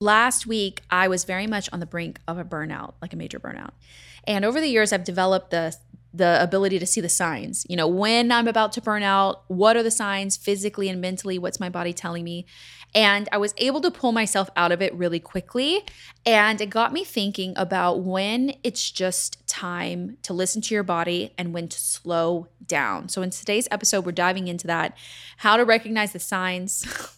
Last week, I was very much on the brink of a burnout, like a major burnout. And over the years, I've developed the the ability to see the signs. You know, when I'm about to burn out, what are the signs physically and mentally? What's my body telling me? And I was able to pull myself out of it really quickly. And it got me thinking about when it's just time to listen to your body and when to slow down. So, in today's episode, we're diving into that how to recognize the signs.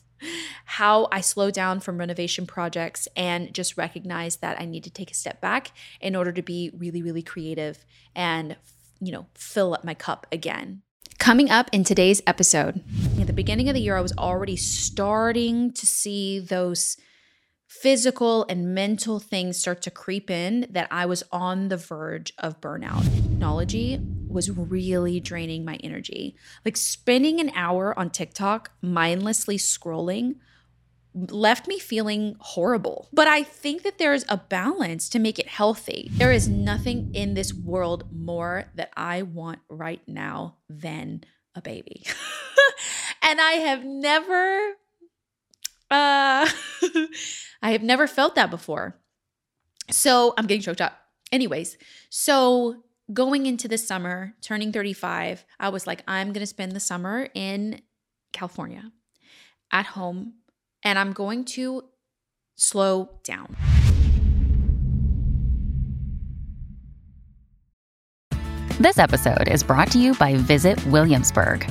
how I slow down from renovation projects and just recognize that I need to take a step back in order to be really, really creative and, you know, fill up my cup again. Coming up in today's episode, at the beginning of the year, I was already starting to see those physical and mental things start to creep in that I was on the verge of burnout. Technology was really draining my energy. Like spending an hour on TikTok, mindlessly scrolling, left me feeling horrible. But I think that there's a balance to make it healthy. There is nothing in this world more that I want right now than a baby. and I have never uh I have never felt that before. So, I'm getting choked up. Anyways, so going into the summer, turning 35, I was like I'm going to spend the summer in California at home and I'm going to slow down. This episode is brought to you by Visit Williamsburg.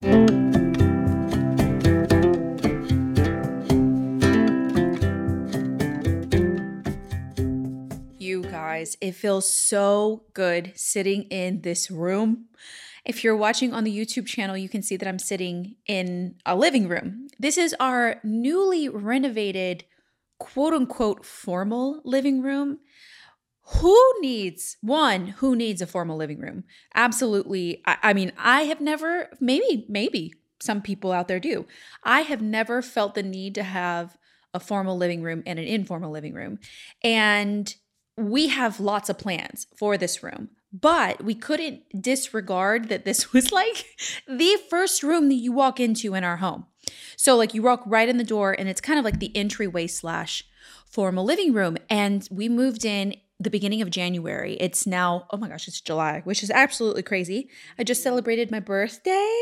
You guys, it feels so good sitting in this room. If you're watching on the YouTube channel, you can see that I'm sitting in a living room. This is our newly renovated, quote unquote, formal living room. Who needs one? Who needs a formal living room? Absolutely. I, I, mean, I have never, maybe, maybe some people out there do. I have never felt the need to have a formal living room and an informal living room. And we have lots of plans for this room, but we couldn't disregard that this was like the first room that you walk into in our home. So, like, you walk right in the door, and it's kind of like the entryway slash formal living room. And we moved in the beginning of January. It's now, oh my gosh, it's July, which is absolutely crazy. I just celebrated my birthday.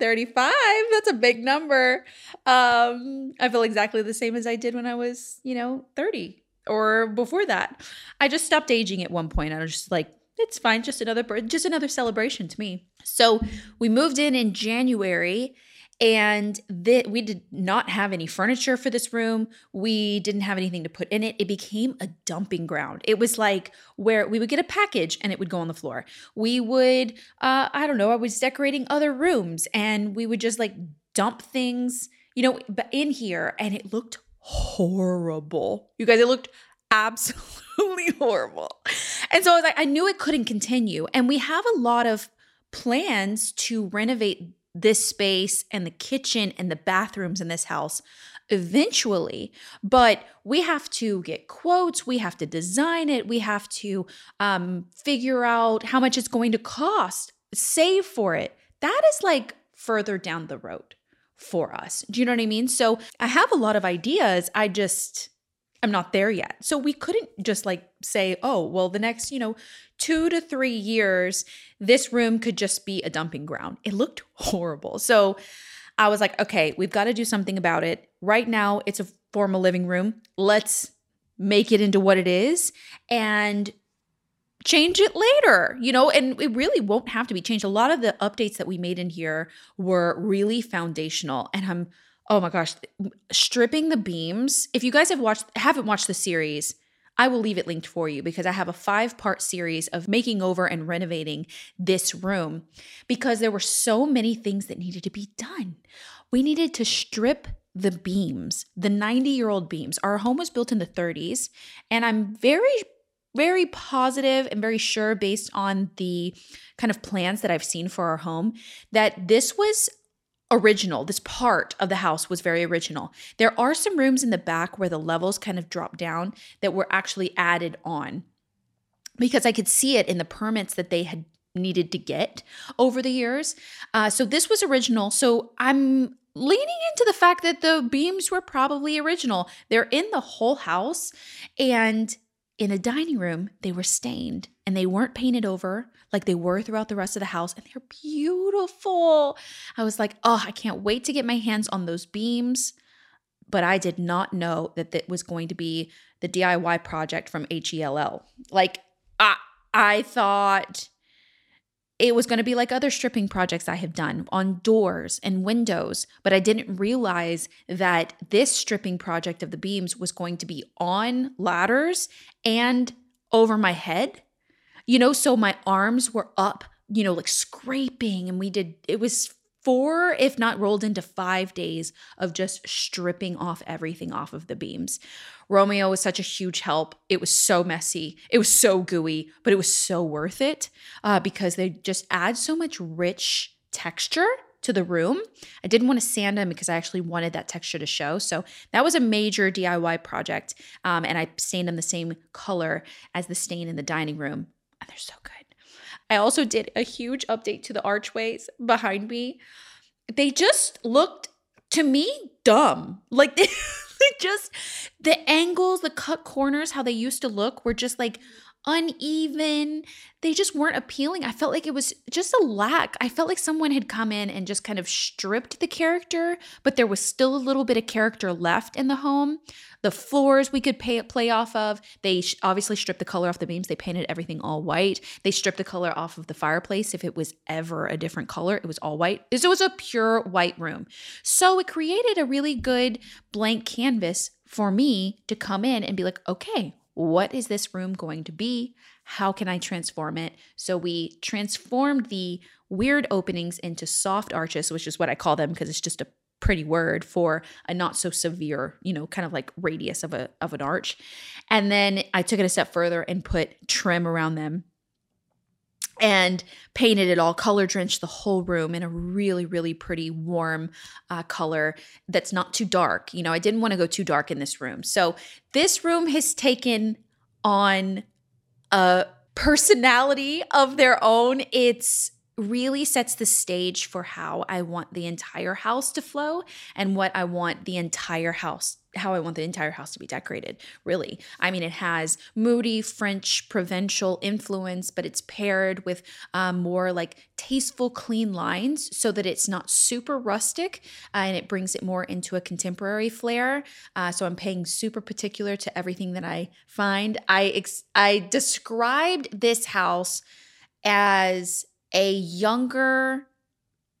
35 that's a big number um i feel exactly the same as i did when i was you know 30 or before that i just stopped aging at one point i was just like it's fine just another just another celebration to me so we moved in in january and that we did not have any furniture for this room. We didn't have anything to put in it. It became a dumping ground. It was like where we would get a package and it would go on the floor. We would uh, i don't know i was decorating other rooms and we would just like dump things you know in here and it looked horrible. You guys it looked absolutely horrible. And so i was like i knew it couldn't continue. And we have a lot of plans to renovate this space and the kitchen and the bathrooms in this house eventually but we have to get quotes we have to design it we have to um, figure out how much it's going to cost save for it. That is like further down the road for us. Do you know what i mean? So i have a lot of ideas i just I'm not there yet. So we couldn't just like say, oh, well, the next, you know, two to three years, this room could just be a dumping ground. It looked horrible. So I was like, okay, we've got to do something about it. Right now, it's a formal living room. Let's make it into what it is. And change it later, you know, and it really won't have to be changed. A lot of the updates that we made in here were really foundational. And I'm, oh my gosh, stripping the beams. If you guys have watched, haven't watched the series, I will leave it linked for you because I have a five part series of making over and renovating this room because there were so many things that needed to be done. We needed to strip the beams, the 90 year old beams. Our home was built in the 30s, and I'm very very positive and very sure based on the kind of plans that I've seen for our home that this was original. This part of the house was very original. There are some rooms in the back where the levels kind of drop down that were actually added on because I could see it in the permits that they had needed to get over the years. Uh, so this was original. So I'm leaning into the fact that the beams were probably original. They're in the whole house and in the dining room, they were stained and they weren't painted over like they were throughout the rest of the house. And they're beautiful. I was like, oh, I can't wait to get my hands on those beams. But I did not know that that was going to be the DIY project from HELL. Like, I, I thought it was going to be like other stripping projects I have done on doors and windows, but I didn't realize that this stripping project of the beams was going to be on ladders and over my head. You know, so my arms were up, you know, like scraping, and we did it was four, if not rolled into five days of just stripping off everything off of the beams. Romeo was such a huge help. It was so messy. It was so gooey, but it was so worth it uh, because they just add so much rich texture to the room. I didn't want to sand them because I actually wanted that texture to show. So that was a major DIY project. Um, and I stained them the same color as the stain in the dining room. And they're so good. I also did a huge update to the archways behind me. They just looked to me dumb. Like they, they just the angles, the cut corners, how they used to look were just like uneven. They just weren't appealing. I felt like it was just a lack. I felt like someone had come in and just kind of stripped the character, but there was still a little bit of character left in the home. The floors we could pay, play off of. They sh- obviously stripped the color off the beams. They painted everything all white. They stripped the color off of the fireplace. If it was ever a different color, it was all white. It was a pure white room. So it created a really good blank canvas for me to come in and be like, okay, what is this room going to be? How can I transform it? So we transformed the weird openings into soft arches, which is what I call them because it's just a pretty word for a not so severe, you know, kind of like radius of a of an arch. And then I took it a step further and put trim around them and painted it all color drenched the whole room in a really really pretty warm uh, color that's not too dark. You know i didn't want to go too dark in this room. So this room has taken on a personality of their own. It's really sets the stage for how I want the entire house to flow and what I want the entire house how I want the entire house to be decorated, really. I mean, it has moody French provincial influence, but it's paired with um, more like tasteful, clean lines so that it's not super rustic uh, and it brings it more into a contemporary flair. Uh, so I'm paying super particular to everything that I find. I, ex- I described this house as a younger,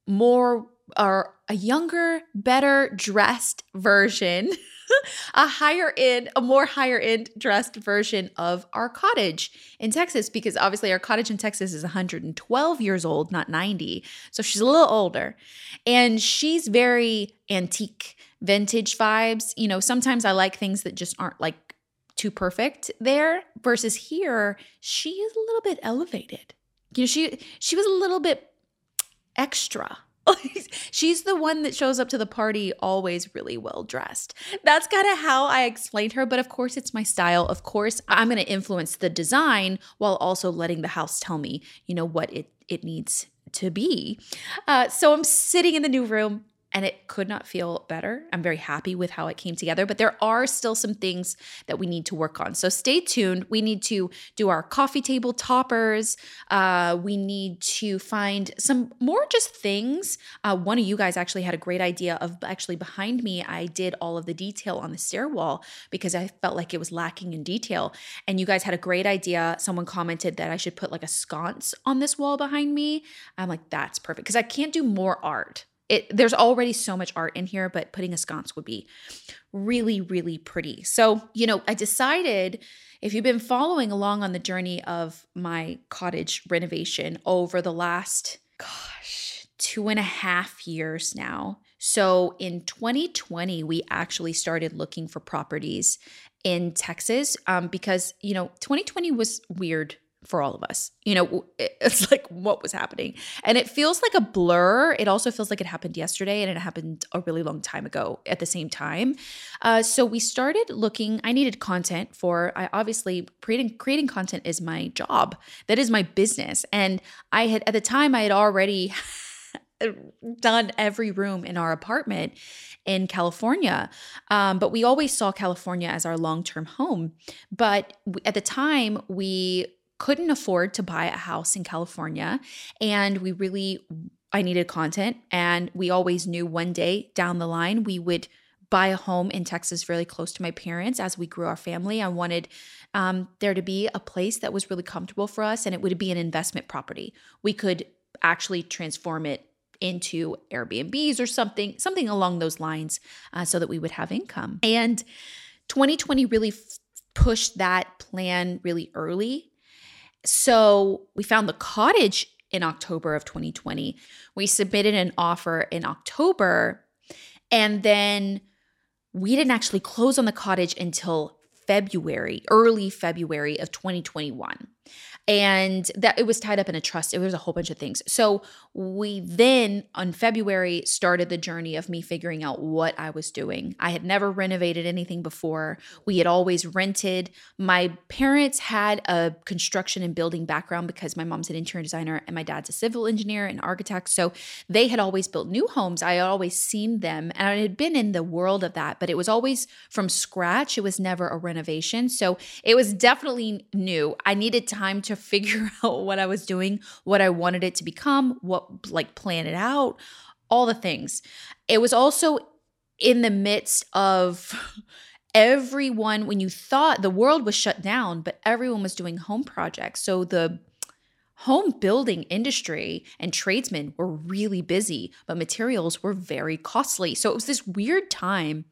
more or a younger, better dressed version, a higher end, a more higher end dressed version of our cottage in Texas, because obviously our cottage in Texas is 112 years old, not 90. So she's a little older. And she's very antique, vintage vibes. You know, sometimes I like things that just aren't like too perfect there, versus here, she is a little bit elevated you know she she was a little bit extra she's the one that shows up to the party always really well dressed. That's kind of how I explained her, but of course it's my style. Of course, I'm going to influence the design while also letting the house tell me, you know, what it it needs to be. Uh, so I'm sitting in the new room and it could not feel better. I'm very happy with how it came together, but there are still some things that we need to work on. So stay tuned. We need to do our coffee table toppers. Uh, we need to find some more just things. Uh, one of you guys actually had a great idea of actually behind me. I did all of the detail on the stairwell because I felt like it was lacking in detail. And you guys had a great idea. Someone commented that I should put like a sconce on this wall behind me. I'm like, that's perfect because I can't do more art it there's already so much art in here but putting a sconce would be really really pretty. So you know i decided if you've been following along on the journey of my cottage renovation over the last gosh two and a half years now. So in 2020 we actually started looking for properties in texas um, because you know 2020 was weird for all of us. You know, it's like what was happening. And it feels like a blur. It also feels like it happened yesterday and it happened a really long time ago at the same time. Uh, so we started looking, I needed content for, I obviously, creating, creating content is my job. That is my business. And I had, at the time, I had already done every room in our apartment in California. Um, but we always saw California as our long term home. But at the time, we couldn't afford to buy a house in California. And we really, I needed content. And we always knew one day down the line we would buy a home in Texas really close to my parents as we grew our family. I wanted um, there to be a place that was really comfortable for us and it would be an investment property. We could actually transform it into Airbnbs or something, something along those lines, uh, so that we would have income. And 2020 really f- pushed that plan really early. So we found the cottage in October of 2020. We submitted an offer in October, and then we didn't actually close on the cottage until February, early February of 2021 and that it was tied up in a trust. It was a whole bunch of things. So we then on february started the journey of me figuring out what i was doing. I had never renovated anything before. We had always rented. My parents had a construction and building background because my mom's an interior designer and my dad's a civil engineer and architect. So they had always built new homes. I had always seen them and i had been in the world of that but it was always from scratch. It was never a renovation. So it was definitely new. I needed time to figure out what I was doing, what I wanted it to become, what like plan it out, all the things. It was also in the midst of everyone when you thought the world was shut down, but everyone was doing home projects. So the home building industry and tradesmen were really busy, but materials were very costly. So it was this weird time.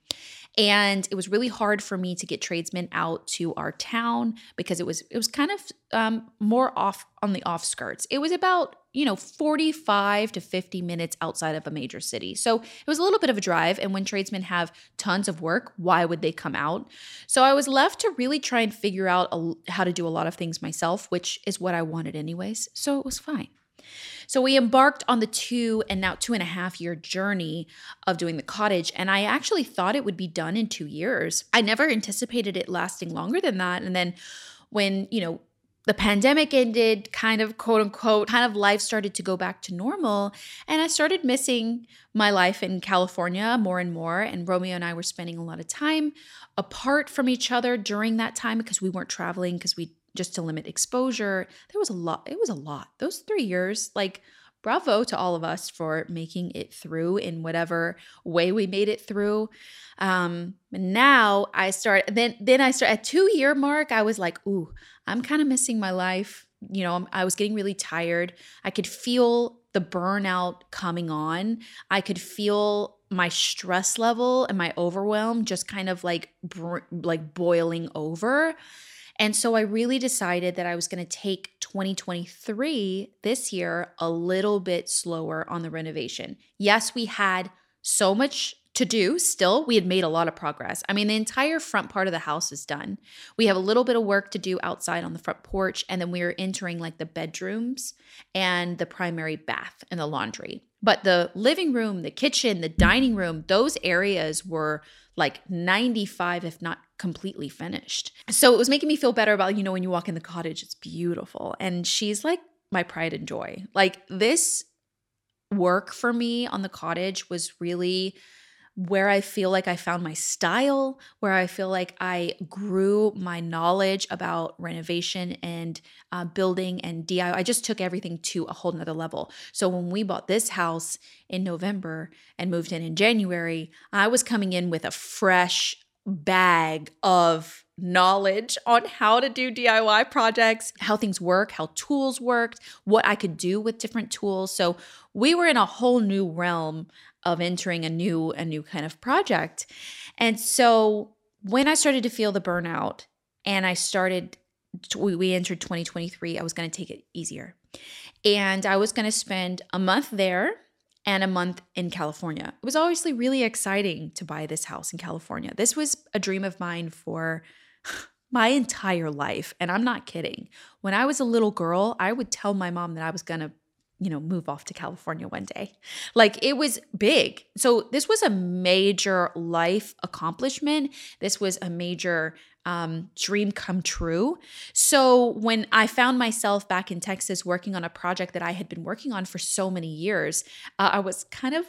And it was really hard for me to get tradesmen out to our town because it was it was kind of um, more off on the off skirts. It was about you know 45 to 50 minutes outside of a major city, so it was a little bit of a drive. And when tradesmen have tons of work, why would they come out? So I was left to really try and figure out a, how to do a lot of things myself, which is what I wanted anyways. So it was fine. So we embarked on the two and now two and a half year journey of doing the cottage. And I actually thought it would be done in two years. I never anticipated it lasting longer than that. And then when, you know, the pandemic ended, kind of quote unquote, kind of life started to go back to normal. And I started missing my life in California more and more. And Romeo and I were spending a lot of time apart from each other during that time because we weren't traveling because we just to limit exposure. There was a lot. It was a lot. Those three years, like, bravo to all of us for making it through in whatever way we made it through. Um, and now I start. Then then I start at two year mark. I was like, ooh, I'm kind of missing my life. You know, I was getting really tired. I could feel the burnout coming on. I could feel my stress level and my overwhelm just kind of like like boiling over and so I really decided that I was going to take 2023 this year a little bit slower on the renovation. Yes, we had so much to do still. We had made a lot of progress. I mean, the entire front part of the house is done. We have a little bit of work to do outside on the front porch, and then we are entering like the bedrooms and the primary bath and the laundry. But the living room, the kitchen, the dining room, those areas were like 95, if not completely finished. So it was making me feel better about, you know, when you walk in the cottage, it's beautiful. And she's like my pride and joy. Like this work for me on the cottage was really where I feel like I found my style, where I feel like I grew my knowledge about renovation and uh, building and DIY. I just took everything to a whole nother level. So when we bought this house in November and moved in in January, I was coming in with a fresh bag of knowledge on how to do DIY projects, how things work, how tools worked, what I could do with different tools. So we were in a whole new realm of entering a new a new kind of project. And so when I started to feel the burnout and I started we, entered 2023, I was going to take it easier. And I was going to spend a month there and a month in California. It was obviously really exciting to buy this house in California. This was a dream of mine for my entire life. And I'm not kidding. When I was a little girl, I would tell my mom that I was going to you know, move off to California one day. Like it was big. So this was a major life accomplishment. This was a major um, dream come true. So when I found myself back in Texas working on a project that I had been working on for so many years, uh, I was kind of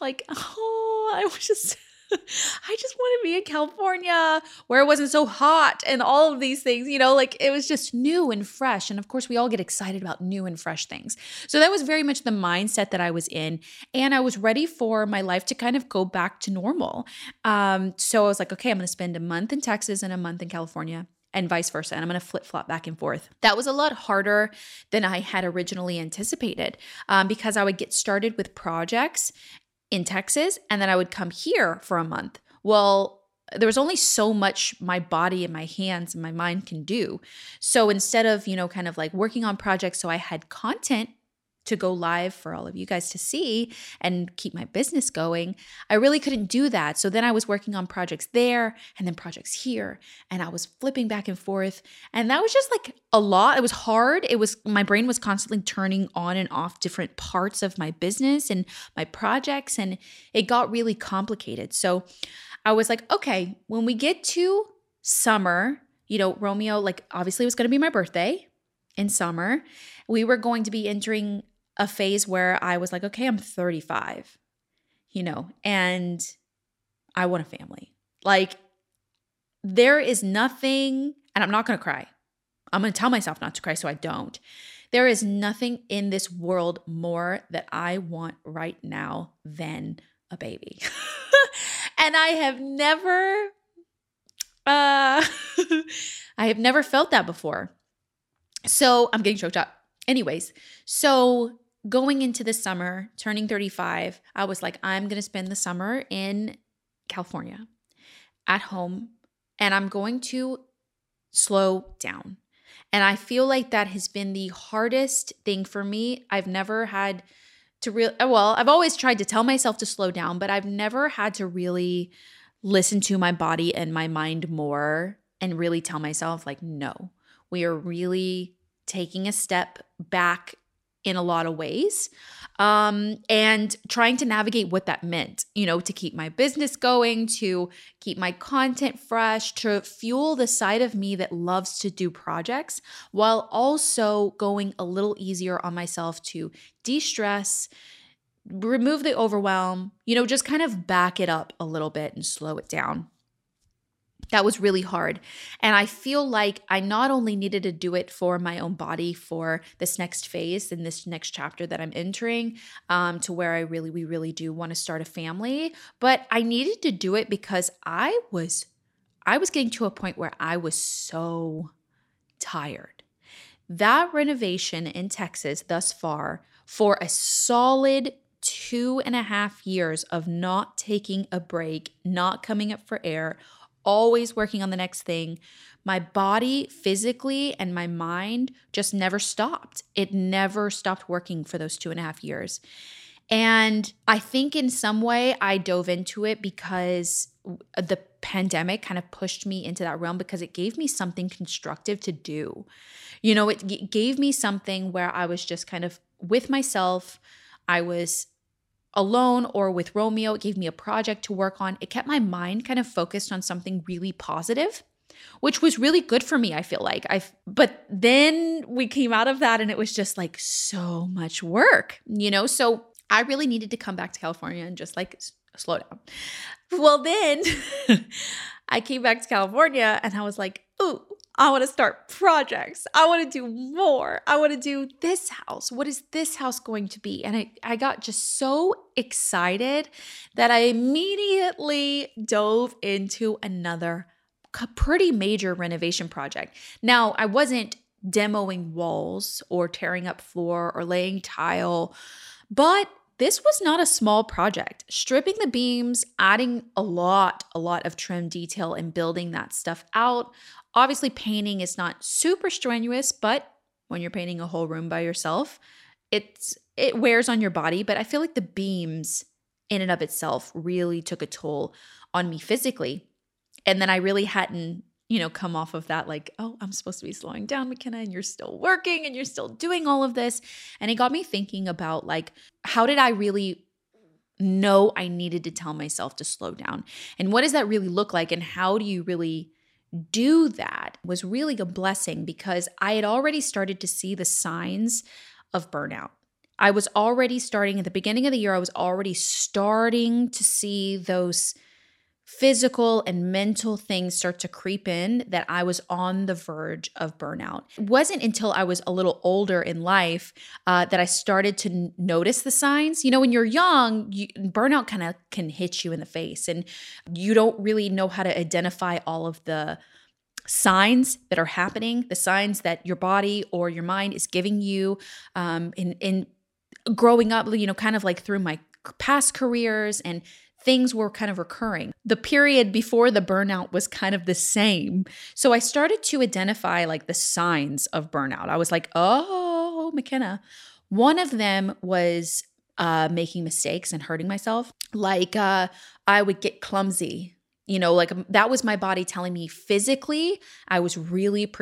like, oh, I was just I just want to be in California where it wasn't so hot and all of these things, you know, like it was just new and fresh. And of course, we all get excited about new and fresh things. So that was very much the mindset that I was in. And I was ready for my life to kind of go back to normal. Um, so I was like, okay, I'm going to spend a month in Texas and a month in California and vice versa. And I'm going to flip flop back and forth. That was a lot harder than I had originally anticipated um, because I would get started with projects in Texas and then I would come here for a month. Well, there was only so much my body and my hands and my mind can do. So instead of, you know, kind of like working on projects so I had content to go live for all of you guys to see and keep my business going. I really couldn't do that. So then I was working on projects there and then projects here and I was flipping back and forth and that was just like a lot. It was hard. It was my brain was constantly turning on and off different parts of my business and my projects and it got really complicated. So I was like, okay, when we get to summer, you know, Romeo like obviously it was going to be my birthday in summer. We were going to be entering a phase where I was like, okay, I'm 35, you know, and I want a family. Like, there is nothing, and I'm not gonna cry. I'm gonna tell myself not to cry so I don't. There is nothing in this world more that I want right now than a baby. and I have never, uh, I have never felt that before. So I'm getting choked up. Anyways, so going into the summer, turning 35, I was like, I'm going to spend the summer in California at home and I'm going to slow down. And I feel like that has been the hardest thing for me. I've never had to real uh, well, I've always tried to tell myself to slow down, but I've never had to really listen to my body and my mind more and really tell myself like no. We are really taking a step back in a lot of ways um, and trying to navigate what that meant, you know, to keep my business going, to keep my content fresh, to fuel the side of me that loves to do projects while also going a little easier on myself to de stress, remove the overwhelm, you know, just kind of back it up a little bit and slow it down. That was really hard. And I feel like I not only needed to do it for my own body for this next phase and this next chapter that I'm entering, um, to where I really, we really do want to start a family, but I needed to do it because I was, I was getting to a point where I was so tired. That renovation in Texas thus far for a solid two and a half years of not taking a break, not coming up for air, always working on the next thing. My body physically and my mind just never stopped. It never stopped working for those two and a half years. And I think in some way I dove into it because uh, the pandemic kind of pushed me into that realm because it gave me something constructive to do. You know, it gave me something where I was just kind of with myself. I was alone or with Romeo. It gave me a project to work on. It kept my mind kind of focused on something really positive, which was really good for me, I feel like. I but then we came out of that and it was just like so much work, you know? So I really needed to come back to California and just like slow down. Well, then I came back to California and I was like, ooh, I want to start projects. I want to do more. I want to do this house. What is this house going to be? And I, I got just so excited that I immediately dove into another pretty major renovation project. Now, I wasn't demoing walls or tearing up floor or laying tile, but this was not a small project. Stripping the beams, adding a lot, a lot of trim detail and building that stuff out. Obviously, painting is not super strenuous, but when you're painting a whole room by yourself, it's it wears on your body, but I feel like the beams in and of itself really took a toll on me physically. And then I really hadn't you know, come off of that, like, oh, I'm supposed to be slowing down, MaCenna, and you're still working and you're still doing all of this. And it got me thinking about, like, how did I really know I needed to tell myself to slow down? And what does that really look like? And how do you really do that? was really a blessing because I had already started to see the signs of burnout. I was already starting at the beginning of the year, I was already starting to see those physical and mental things start to creep in that I was on the verge of burnout. It wasn't until I was a little older in life uh, that I started to n- notice the signs. You know, when you're young, you, burnout kind of can hit you in the face, and you don't really know how to identify all of the signs that are happening, the signs that your body or your mind is giving you um, in in growing up. You know, kind of like through my past careers and things were kind of recurring. The period before the burnout was kind of the same. So I started to identify like the signs of burnout. I was like, oh, MaCenna. One of them was uh, making mistakes and hurting myself. Like uh, I would get clumsy. You know, like that was my body telling me physically I was really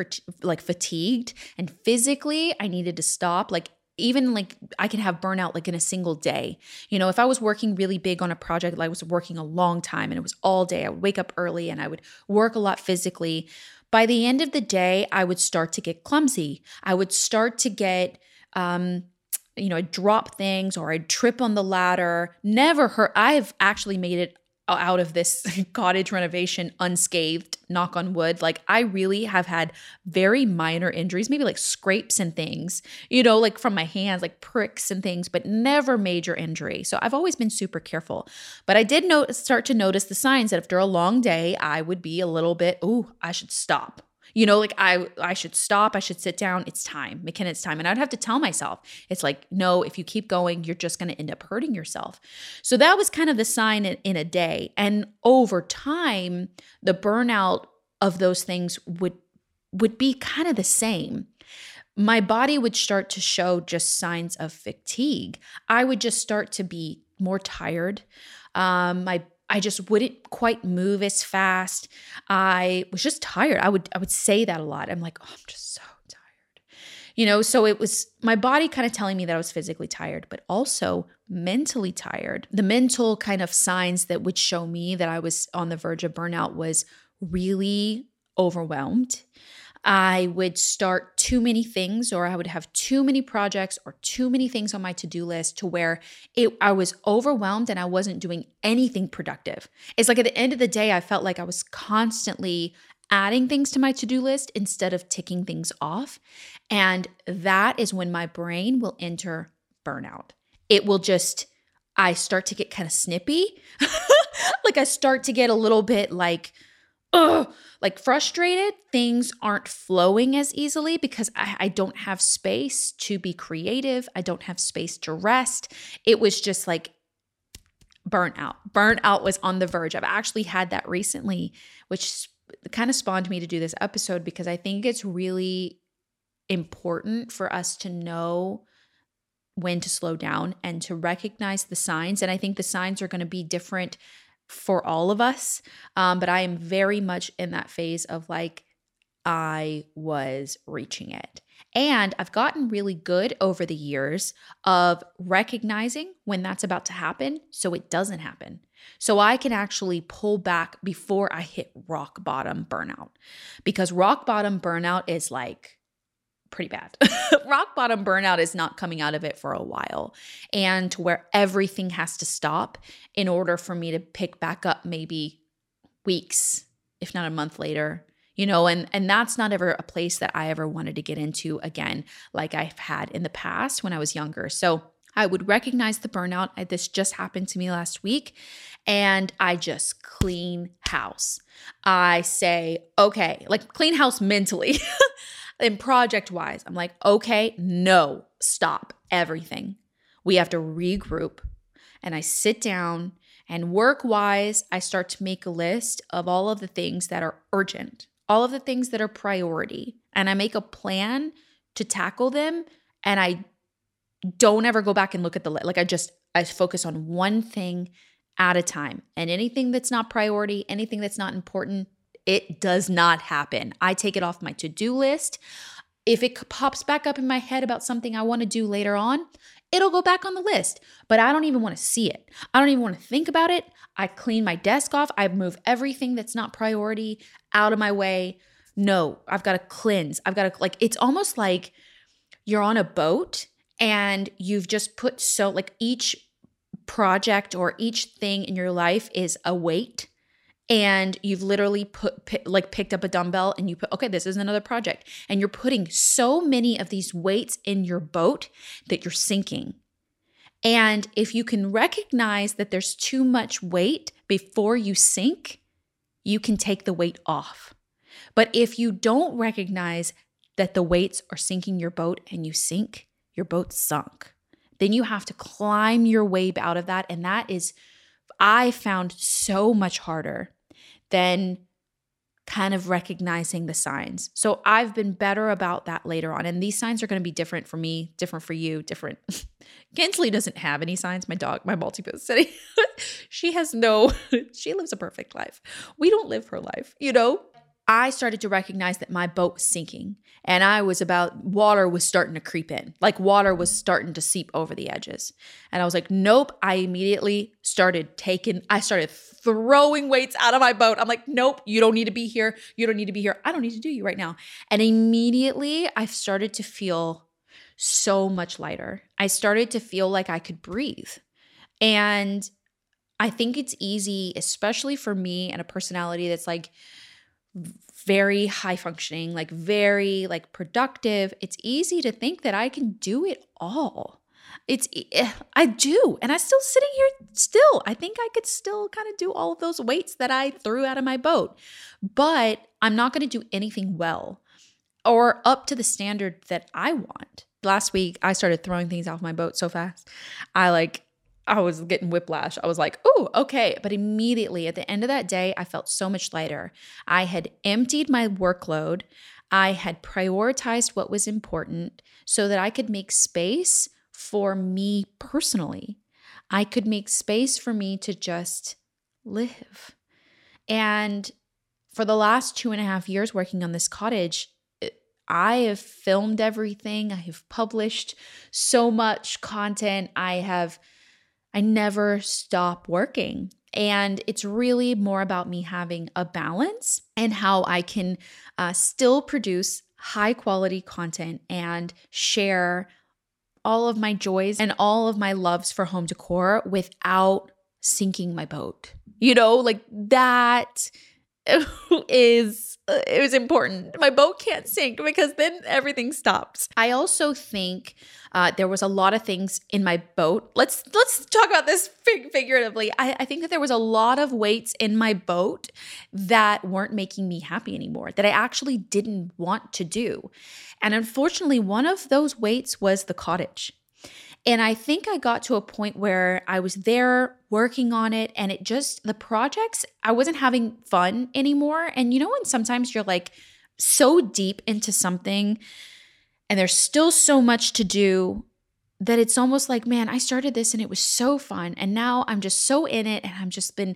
like fatigued, and physically I needed to stop. Like even like I can have burnout like in a single day. You know, if I was working really big on a project, like I was working a long time and it was all day, I would wake up early and I would work a lot physically. By the end of the day, I would start to get clumsy. I would start to get, um, you know, I'd drop things or I'd trip on the ladder. Never hurt. I've actually made it out of this cottage renovation unscathed, knock on wood. Like, I really have had very minor injuries, maybe like scrapes and things, you know, like from my hands, like pricks and things, but never major injury. So I've always been super careful. But I did note, start to notice the signs that after a long day, I would be a little bit, ooh, I should stop. You know, like I I should stop, I should sit down. It's time. MaCenna, it's time. And I'd have to tell myself, it's like, no, if you keep going, you're just going to end up hurting yourself. So that was kind of the sign in, in a day. And over time, the burnout of those things would would be kind of the same my body would start to show just signs of fatigue. I would just start to be more tired. Um, my I just wouldn't quite move as fast. I was just tired. I would I would say that a lot. I'm like, oh, I'm just so tired. You know, so it was my body kind of telling me that I was physically tired, but also mentally tired. The mental kind of signs that would show me that I was on the verge of burnout was really overwhelmed. I would start too many things or I would have too many projects or too many things on my to-do list to where it I was overwhelmed and I wasn't doing anything productive. It's like at the end of the day I felt like I was constantly adding things to my to-do list instead of ticking things off. And that is when my brain will enter burnout. It will just I start to get kind of snippy. like I start to get a little bit like ugh, like frustrated, things aren't flowing as easily because I, I, don't have space to be creative. I don't have space to rest. It was just like burnout. Burnout was on the verge. I've actually had that recently, which kind of spawned me to do this episode because I think it's really important for us to know when to slow down and to recognize the signs. And I think the signs are going to be different for all of us. Um, but I am very much in that phase of like, I was reaching it. And I've gotten really good over the years of recognizing when that's about to happen so it doesn't happen. So I can actually pull back before I hit rock bottom burnout. Because rock bottom burnout is like pretty bad. Rock bottom burnout is not coming out of it for a while and to where everything has to stop in order for me to pick back up maybe weeks, if not a month later. You know, and and that's not ever a place that I ever wanted to get into again like I've had in the past when I was younger. So I would recognize the burnout. I, This just happened to me last week. And I just clean house. I say, okay, like clean house mentally. and project wise, I'm like, okay, no, stop everything. We have to regroup. And I sit down and work wise, I start to make a list of all of the things that are urgent, all of the things that are priority. And I make a plan to tackle them. And I don't ever go back and look at the list. Like I just I focus on one thing at a time. And anything that's not priority, anything that's not important, it does not happen. I take it off my to-do list. If it pops back up in my head about something I want to do later on, it'll go back on the list, but I don't even want to see it. I don't even want to think about it. I clean my desk off. I move everything that's not priority out of my way. No, I've got to cleanse. I've got to, like, it's almost like you're on a boat and you've just put so like each project or each thing in your life is a weight and you've literally put p- like picked up a dumbbell and you put okay this is another project and you're putting so many of these weights in your boat that you're sinking and if you can recognize that there's too much weight before you sink you can take the weight off but if you don't recognize that the weights are sinking your boat and you sink your boat sunk. Then you have to climb your way out of that. And that is, I found so much harder than kind of recognizing the signs. So I've been better about that later on. And these signs are going to be different for me, different for you, different. Kinsley doesn't have any signs. My dog, my multi-post city, she has no, she lives a perfect life. We don't live her life, you know? I started to recognize that my boat was sinking and I was about, water was starting to creep in. Like water was starting to seep over the edges. And I was like, nope. I immediately started taking, I started throwing weights out of my boat. I'm like, nope, you don't need to be here. You don't need to be here. I don't need to do you right now. And immediately I started to feel so much lighter. I started to feel like I could breathe. And I think it's easy, especially for me and a personality that's like, very high functioning, like very like productive, it's easy to think that I can do it all. It's eh, I do, and I'm still sitting here still. I think I could still kind of do all of those weights that I threw out of my boat. But I'm not going to do anything well or up to the standard that I want. Last week I started throwing things off my boat so fast. I like I was getting whiplash. I was like, oh, okay. But immediately at the end of that day, I felt so much lighter. I had emptied my workload, I had prioritized what was important so that I could make space for me personally. I could make space for me to just live. And for the last two and a half years working on this cottage, I have filmed everything. I have published so much content. I have I never stop working. And it's really more about me having a balance and how I can uh, still produce high quality content and share all of my joys and all of my loves for home decor without sinking my boat. You know, like that is uh, it was important. My boat can't sink because then everything stops. I also think uh, there was a lot of things in my boat. Let's let's talk about this fig- figuratively. I, I think that there was a lot of weights in my boat that weren't making me happy anymore. That I actually didn't want to do, and unfortunately, one of those weights was the cottage. And I think I got to a point where I was there working on it and it just, the projects, I wasn't having fun anymore. And you know, when sometimes you're like so deep into something and there's still so much to do that it's almost like, man, I started this and it was so fun. And now I'm just so in it and I'm just been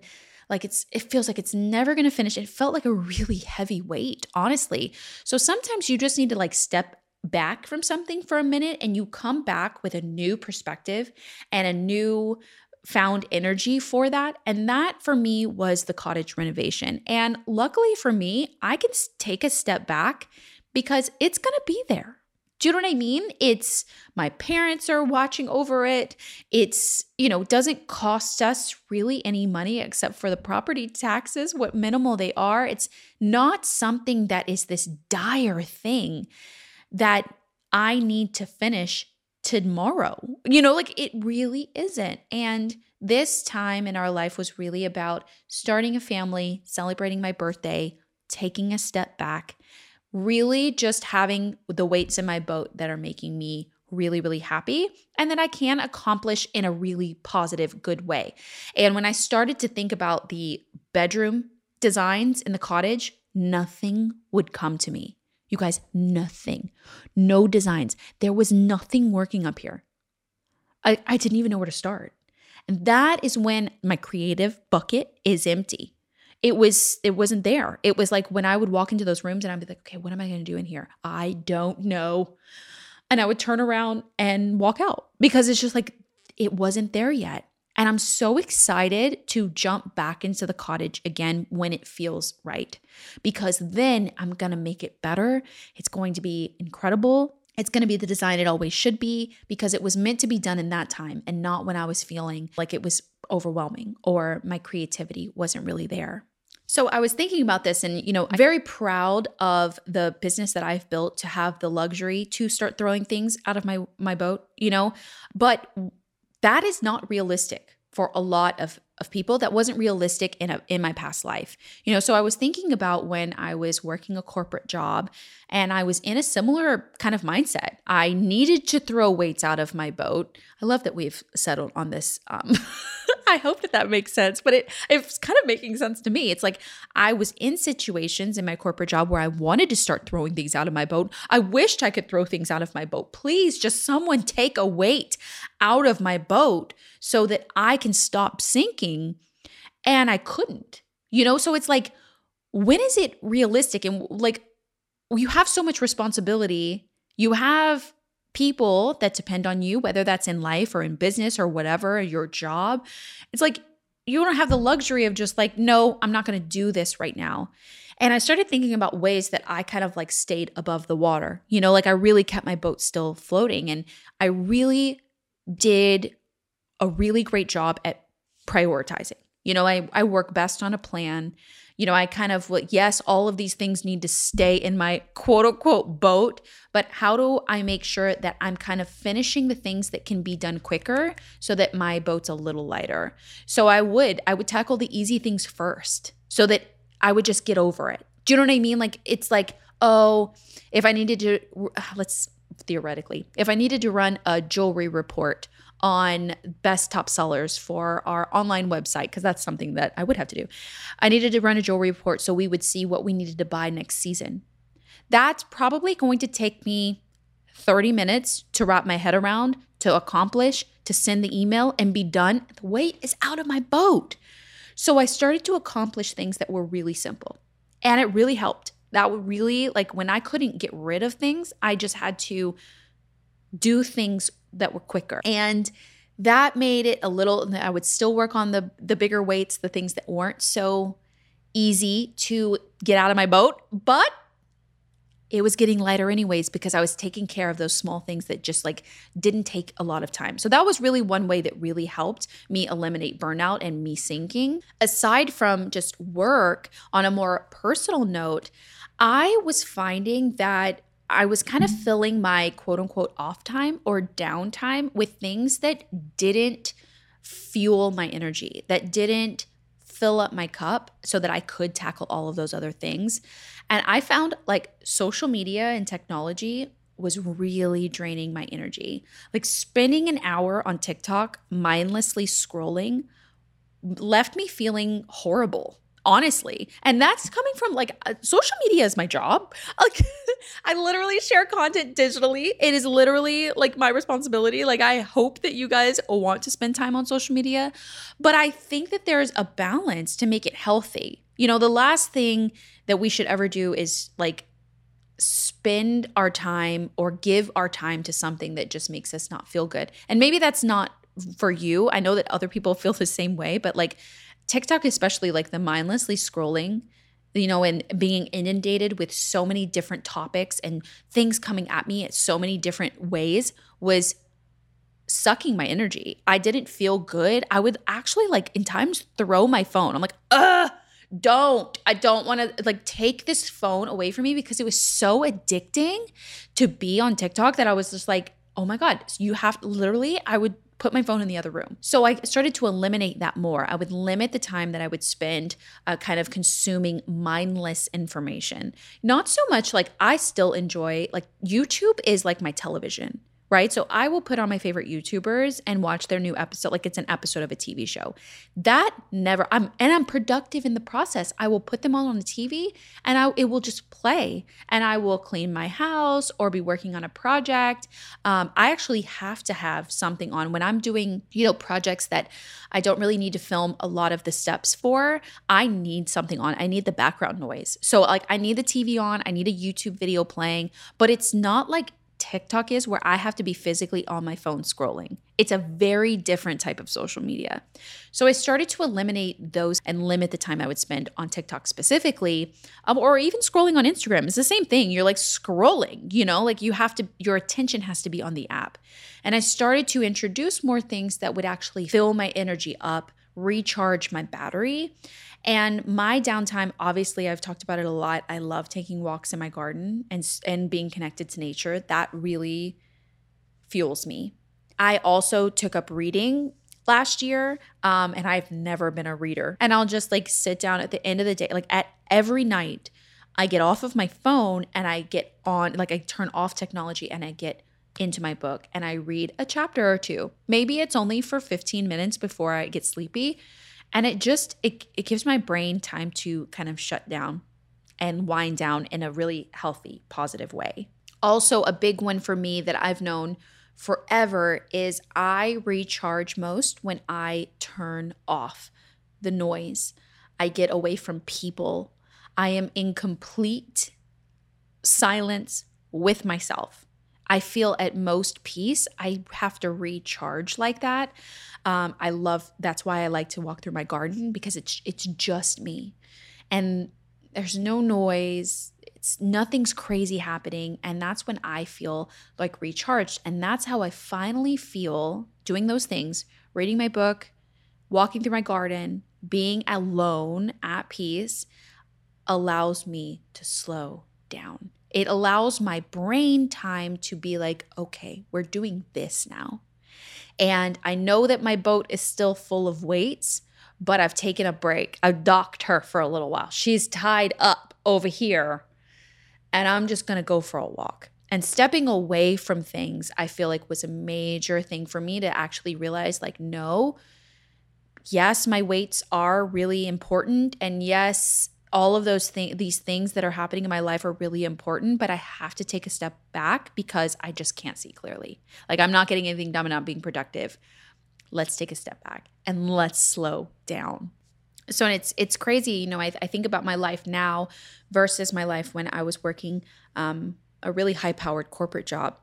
like it's it feels like it's never going to finish it felt like a really heavy weight honestly so sometimes you just need to like step back from something for a minute and you come back with a new perspective and a new found energy for that. And that for me was the cottage renovation. And luckily for me, I can take a step back because it's going to be there. Do you know what I mean? It's my parents are watching over it. It's, you know, doesn't cost us really any money except for the property taxes, what minimal they are. It's not something that is this dire thing that I need to finish tomorrow. You know, like it really isn't. And this time in our life was really about starting a family, celebrating my birthday, taking a step back, really just having the weights in my boat that are making me really, really happy and that I can accomplish in a really positive, good way. And when I started to think about the bedroom designs in the cottage, nothing would come to me. You guys, nothing. No designs. There was nothing working up here. I, I didn't even know where to start. And that is when my creative bucket is empty it was it wasn't there. It was like when I would walk into those rooms and I'd be like, okay, what am I to do in here? I don't know. And I would turn around and walk out because it's just like it wasn't there yet. And I'm so excited to jump back into the cottage again when it feels right because then I'm to make it better. It's going to be incredible. It's to be the design it always should be because it was meant to be done in that time and not when I was feeling like it was overwhelming or my creativity wasn't really there. So I was thinking about this and you know, I'm very proud of the business that I've built to have the luxury to start throwing things out of my my boat, you know, but that is not realistic for a lot of of people that wasn't realistic in a, in my past life. You know, so I was thinking about when I was working a corporate job and I was in a similar kind of mindset. I needed to throw weights out of my boat. I love that we've settled on this um I hope that that makes sense, but it it's kind of making sense to me. It's like I was in situations in my corporate job where I wanted to start throwing things out of my boat. I wished I could throw things out of my boat. Please, just someone take a weight out of my boat so that I can stop sinking. And I couldn't. You know, so it's like when is it realistic and like you have so much responsibility. You have people that depend on you, whether that's in life or in business or whatever, your job. It's like you don't have the luxury of just like, no, I'm not going to do this right now. And I started thinking about ways that I kind of like stayed above the water. You know, like I really kept my boat still floating and I really did a really great job at prioritizing. You know, I I work best on a plan you know, I kind of like, yes, all of these things need to stay in my quote unquote boat, but how do I make sure that I'm kind of finishing the things that can be done quicker so that my boat's a little lighter? So I would, I would tackle the easy things first so that I would just get over it. Do you know what I mean? Like, it's like, oh, if I needed to, uh, let's theoretically, if I needed to run a jewelry report on best top sellers for our online website because that's something that I would have to do. I needed to run a jewelry report so we would see what we needed to buy next season. That's probably going to take me 30 minutes to wrap my head around, to accomplish, to send the email and be done. The weight is out of my boat. So I started to accomplish things that were really simple. And it really helped. That would really like when I couldn't get rid of things, I just had to do things that were quicker. And that made it a little I would still work on the the bigger weights, the things that weren't so easy to get out of my boat, but it was getting lighter anyways because I was taking care of those small things that just like didn't take a lot of time. So that was really one way that really helped me eliminate burnout and me sinking. Aside from just work, on a more personal note, I was finding that I was kind of mm-hmm. filling my quote unquote off time or downtime with things that didn't fuel my energy, that didn't fill up my cup so that I could tackle all of those other things. And I found like social media and technology was really draining my energy. Like spending an hour on TikTok mindlessly scrolling left me feeling horrible honestly. And that's coming from like uh, social media is my job. Like i literally share content digitally. It is literally like my responsibility. Like i hope that you guys want to spend time on social media but i think that there's a balance to make it healthy. You know the last thing that we should ever do is like spend our time or give our time to something that just makes us not feel good. And maybe that's not for you. I know that other people feel the same way but like TikTok, especially like the mindlessly scrolling, you know, and being inundated with so many different topics and things coming at me at so many different ways was sucking my energy. I didn't feel good. I would actually like in times throw my phone. I'm like, ugh, don't. I don't want to like take this phone away from me because it was so addicting to be on TikTok that I was just like, oh my God, you have literally, I would put my phone in the other room. So I started to eliminate that more. I would limit the time that I would spend uh, kind of consuming mindless information. Not so much like I still enjoy, like YouTube is like my television right? So I will put on my favorite YouTubers and watch their new episode like it's an episode of a TV show. That never I'm and I'm productive in the process. I will put them all on the TV and I it will just play and I will clean my house or be working on a project. Um, I actually have to have something on when I'm doing, you know, projects that I don't really need to film a lot of the steps for. I need something on. I need the background noise. So like I need the TV on, I need a YouTube video playing, but it's not like TikTok is, where I have to be physically on my phone scrolling. It's a very different type of social media. So I started to eliminate those and limit the time I would spend on TikTok specifically, um, or even scrolling on Instagram. It's the same thing. You're like scrolling, you know, like you have to, your attention has to be on the app. And I started to introduce more things that would actually fill my energy up, recharge my battery. And my downtime, obviously, I've talked about it a lot. I love taking walks in my garden and and being connected to nature. That really fuels me. I also took up reading last year, um, and I've never been a reader. And I'll just like sit down at the end of the day, like at every night, I get off of my phone and I get on, like I turn off technology and I get into my book and I read a chapter or two. Maybe it's only for 15 minutes before I get sleepy, and it just it, it gives my brain time to kind of shut down and wind down in a really healthy positive way. Also a big one for me that i've known forever is i recharge most when i turn off the noise. I get away from people. I am in complete silence with myself I feel at most peace. I have to recharge like that. Um, I love that's why I like to walk through my garden because it's it's just me, and there's no noise. It's nothing's crazy happening, and that's when I feel like recharged. And that's how I finally feel doing those things, reading my book, walking through my garden, being alone at peace allows me to slow down it allows my brain time to be like, okay, we're doing this now. And I know that my boat is still full of weights, but I've taken a break. I've docked her for a little while. She's tied up over here, and I'm just gonna go for a walk. And stepping away from things, I feel like was a major thing for me to actually realize like, no, yes, my weights are really important. And yes, all of those things these things that are happening in my life are really important but i have to take a step back because i just can't see clearly. Like i'm not getting anything done. And not being productive. Let's take a step back and let's slow down. So and it's it's crazy you know I, I think about my life now versus my life when i was working um, a really high powered corporate job.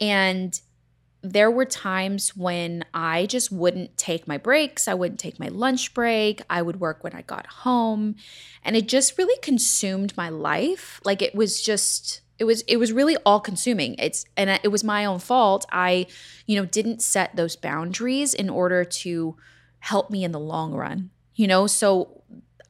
And there were times when I just wouldn't take my breaks. I wouldn't take my lunch break. I would work when I got home. And it just really consumed my life. Like it was just it was it was really all consuming. It's and it was my own fault. I, you know, didn't set those boundaries in order to help me in the long run. You know, so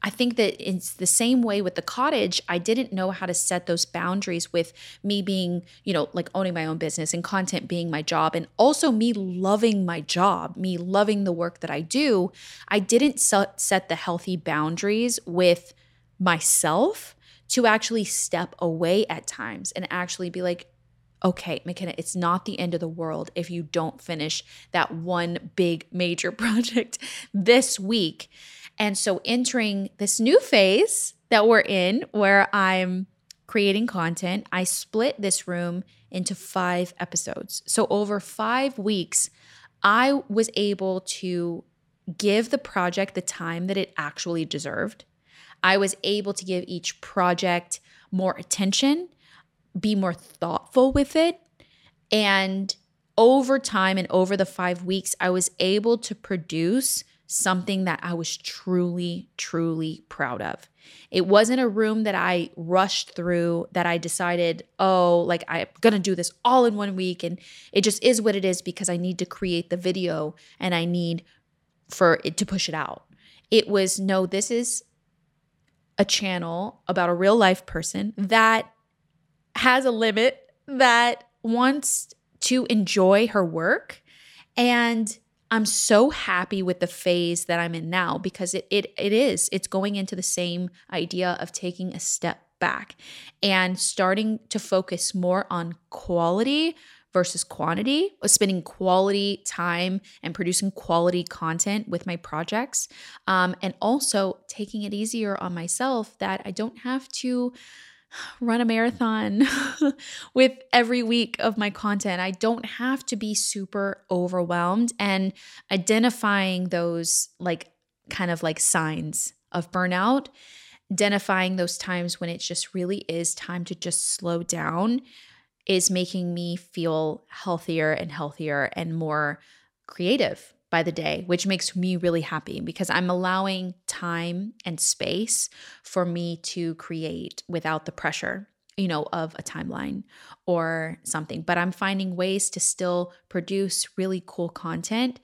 I think that it's the same way with the cottage. I didn't know how to set those boundaries with me being, you know, like owning my own business and content being my job, and also me loving my job, me loving the work that I do. I didn't set the healthy boundaries with myself to actually step away at times and actually be like, okay, MaCenna, it's not the end of the world if you don't finish that one big major project this week. And so entering this new phase that we're in where I'm creating content, I split this room into five episodes. So over five weeks, I was able to give the project the time that it actually deserved. I was able to give each project more attention, be more thoughtful with it. And over time and over the five weeks, I was able to produce something that I was truly, truly proud of. It wasn't a room that I rushed through that I decided, oh, like I'm gonna do this all in one week. And it just is what it is because I need to create the video and I need for it to push it out. It was, no, this is a channel about a real life person that has a limit, that wants to enjoy her work. And I'm so happy with the phase that I'm in now because it it it is. It's going into the same idea of taking a step back and starting to focus more on quality versus quantity, spending quality time and producing quality content with my projects. Um, and also taking it easier on myself that I don't have to run a marathon with every week of my content. I don't have to be super overwhelmed and identifying those like kind of like signs of burnout, identifying those times when it just really is time to just slow down is making me feel healthier and healthier and more creative by the day, which makes me really happy because I'm allowing time and space for me to create without the pressure, you know, of a timeline or something. But I'm finding ways to still produce really cool content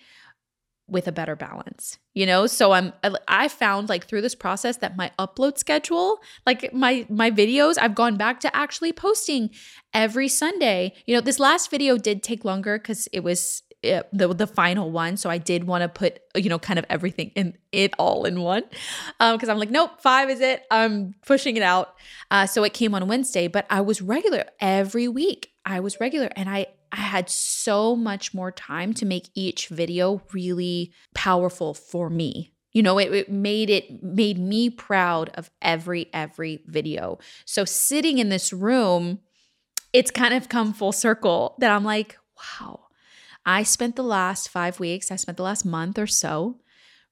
with a better balance you know so i'm i found like through this process that my upload schedule like my my videos i've gone back to actually posting every sunday you know this last video did take longer because it was it, the the final one. So I did want to put you know kind of everything in it all in one because um, I'm like nope five is it. I'm pushing it out. Uh, so it came on Wednesday, but I was regular every week. I was regular, and I I had so much more time to make each video really powerful for me. You know, it, it made it made me proud of every every video. So sitting in this room, it's kind of come full circle that I'm like, wow, I spent the last five weeks, I spent the last month or so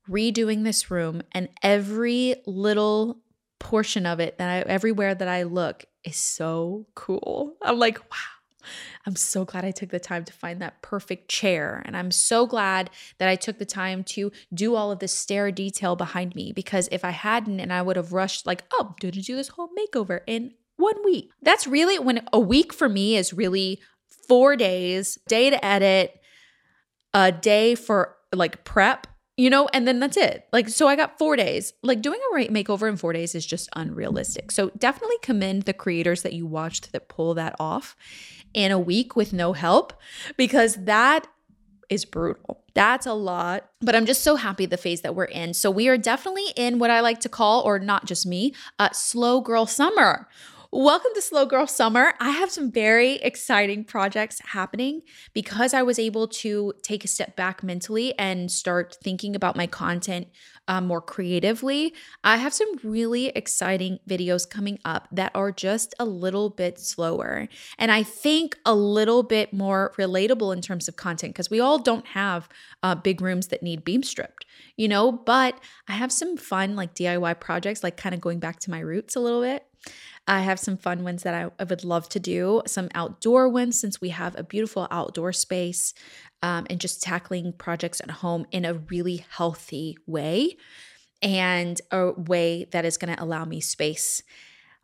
redoing this room, and every little portion of it that I, everywhere that I look is so cool. I'm like, wow. I'm so glad I took the time to find that perfect chair. And I'm so glad that I took the time to do all of this stair detail behind me because if I hadn't and I would have rushed, like, oh, going to do this whole makeover in one week. That's really when a week for me is really four days, day to edit, a day for like prep, you know, and then that's it. Like, so I got four days. Like, doing a makeover in four days is just unrealistic. So, definitely commend the creators that you watched that pull that off in a week with no help because that is brutal. That's a lot. But I'm just so happy the phase that we're in. So we are definitely in what I like to call, or not just me, uh, slow girl summer. Welcome to Slow Girl Summer. I have some very exciting projects happening because I was able to take a step back mentally and start thinking about my content um, more creatively. I have some really exciting videos coming up that are just a little bit slower and I think a little bit more relatable in terms of content because we all don't have uh, big rooms that need beam stripped, you know, but I have some fun like DIY projects, like kind of going back to my roots a little bit. I have some fun ones that I, I, would love to do, some outdoor ones since we have a beautiful outdoor space um, and just tackling projects at home in a really healthy way and a way that is going to allow me space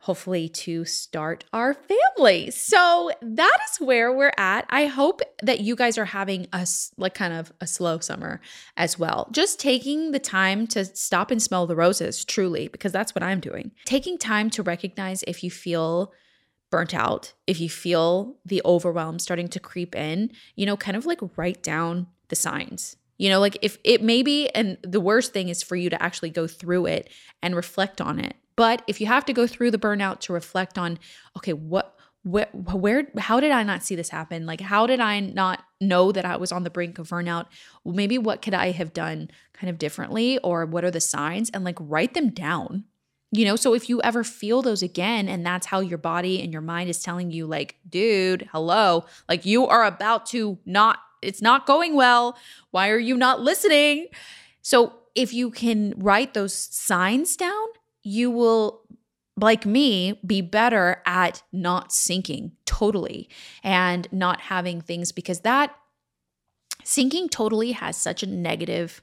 hopefully to start our family. So that is where we're at. I hope that you guys are having a like kind of a slow summer as well. Just taking the time to stop and smell the roses truly because that's what I'm doing. Taking time to recognize if you feel burnt out, if you feel the overwhelm starting to creep in, you know, kind of like write down the signs. You know, like if it maybe, and the worst thing is for you to actually go through it and reflect on it but if you have to go through the burnout to reflect on, okay, what where, where how did i not see this happen? Like how did i not know that i was on the brink of burnout? Maybe what could i have done kind of differently? Or what are the signs? And like write them down. You know so if you ever feel those again and that's how your body and your mind is telling you like dude hello. Like you are about to not it's not going well. Why are you not listening? So if you can write those signs down you will like me, be better at not sinking totally and not having things because that sinking totally has such a negative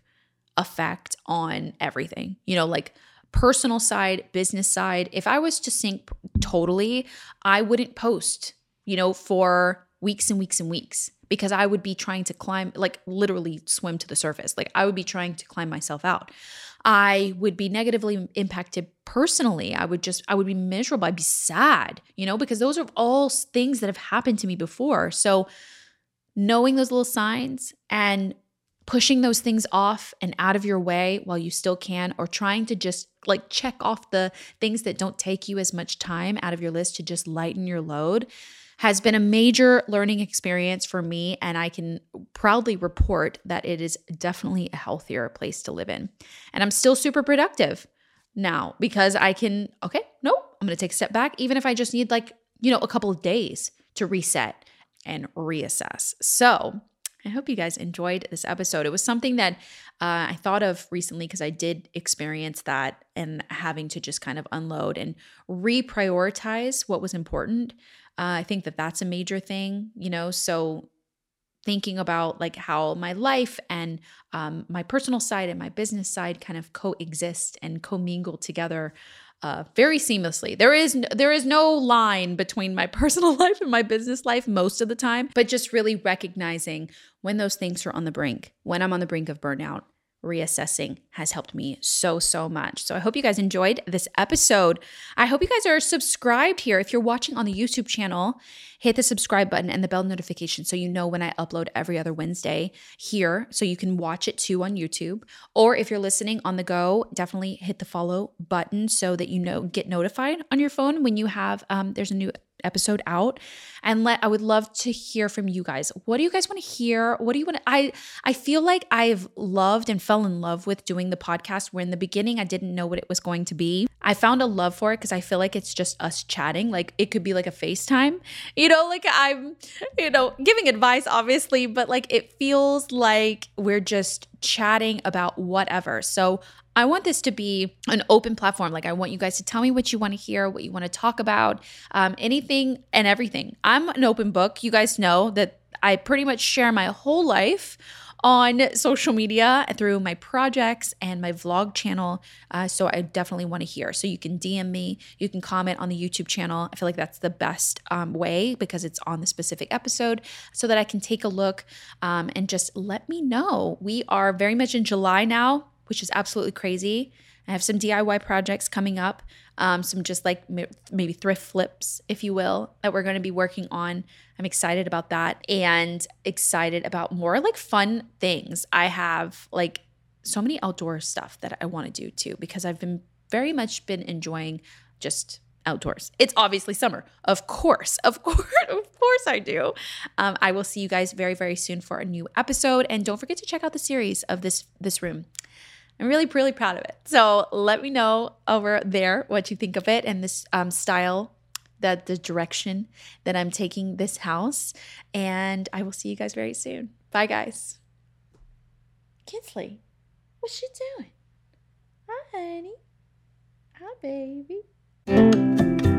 effect on everything. You know, like personal side, business side. If I was to sink totally, I wouldn't post, you know, for weeks and weeks and weeks because I would be trying to climb, like literally swim to the surface. Like I would be trying to climb myself out. I would be negatively impacted personally. I would just, I would be miserable. I'd be sad, you know, because those are all things that have happened to me before. So knowing those little signs and pushing those things off and out of your way while you still can, or trying to just like check off the things that don't take you as much time out of your list to just lighten your load has been a major learning experience for me. And I can proudly report that it is definitely a healthier place to live in. And I'm still super productive now because I can, okay, no, I'm to take a step back, even if I just need like, you know, a couple of days to reset and reassess. So, I hope you guys enjoyed this episode. It was something that uh, I thought of recently because I did experience that and having to just kind of unload and reprioritize what was important. Uh, I think that that's a major thing, you know. So thinking about like how my life and um, my personal side and my business side kind of coexist and commingle together uh, very seamlessly. There is no, there is no line between my personal life and my business life most of the time, but just really recognizing when those things are on the brink, when I'm on the brink of burnout, reassessing has helped me so, so much. So I hope you guys enjoyed this episode. I hope you guys are subscribed here. If you're watching on the YouTube channel, hit the subscribe button and the bell notification so you know when I upload every other Wednesday here so you can watch it too on YouTube. Or if you're listening on the go, definitely hit the follow button so that you know get notified on your phone when you have um, there's a new episode out and let I would love to hear from you guys. What do you guys want to hear? What do you want to I I feel like I've loved and fell in love with doing the podcast where in the beginning I didn't know what it was going to be. I found a love for it because I feel like it's just us chatting. Like it could be like a FaceTime. You know, like I'm, you know, giving advice obviously, but like it feels like we're just chatting about whatever. So I want this to be an open platform. Like, I want you guys to tell me what you want to hear, what you want to talk about, um, anything and everything. I'm an open book. You guys know that I pretty much share my whole life on social media through my projects and my vlog channel. Uh, so I definitely want to hear. So you can DM me, you can comment on the YouTube channel. I feel like that's the best um, way because it's on the specific episode so that I can take a look um, and just let me know. We are very much in July now which is absolutely crazy. I have some DIY projects coming up, um, some just like maybe thrift flips, if you will, that we're going to be working on. I'm excited about that and excited about more like fun things. I have like so many outdoor stuff that I want to do too because I've been very much been enjoying just outdoors. It's obviously summer. Of course. Of course. Of course I do. Um, I will see you guys very, very soon for a new episode. And don't forget to check out the series of this this room. I'm really, really proud of it. So let me know over there what you think of it and this um, style, that the direction that I'm taking this house. And I will see you guys very soon. Bye, guys. Kinsley, what's she doing? Hi, honey. Hi, baby.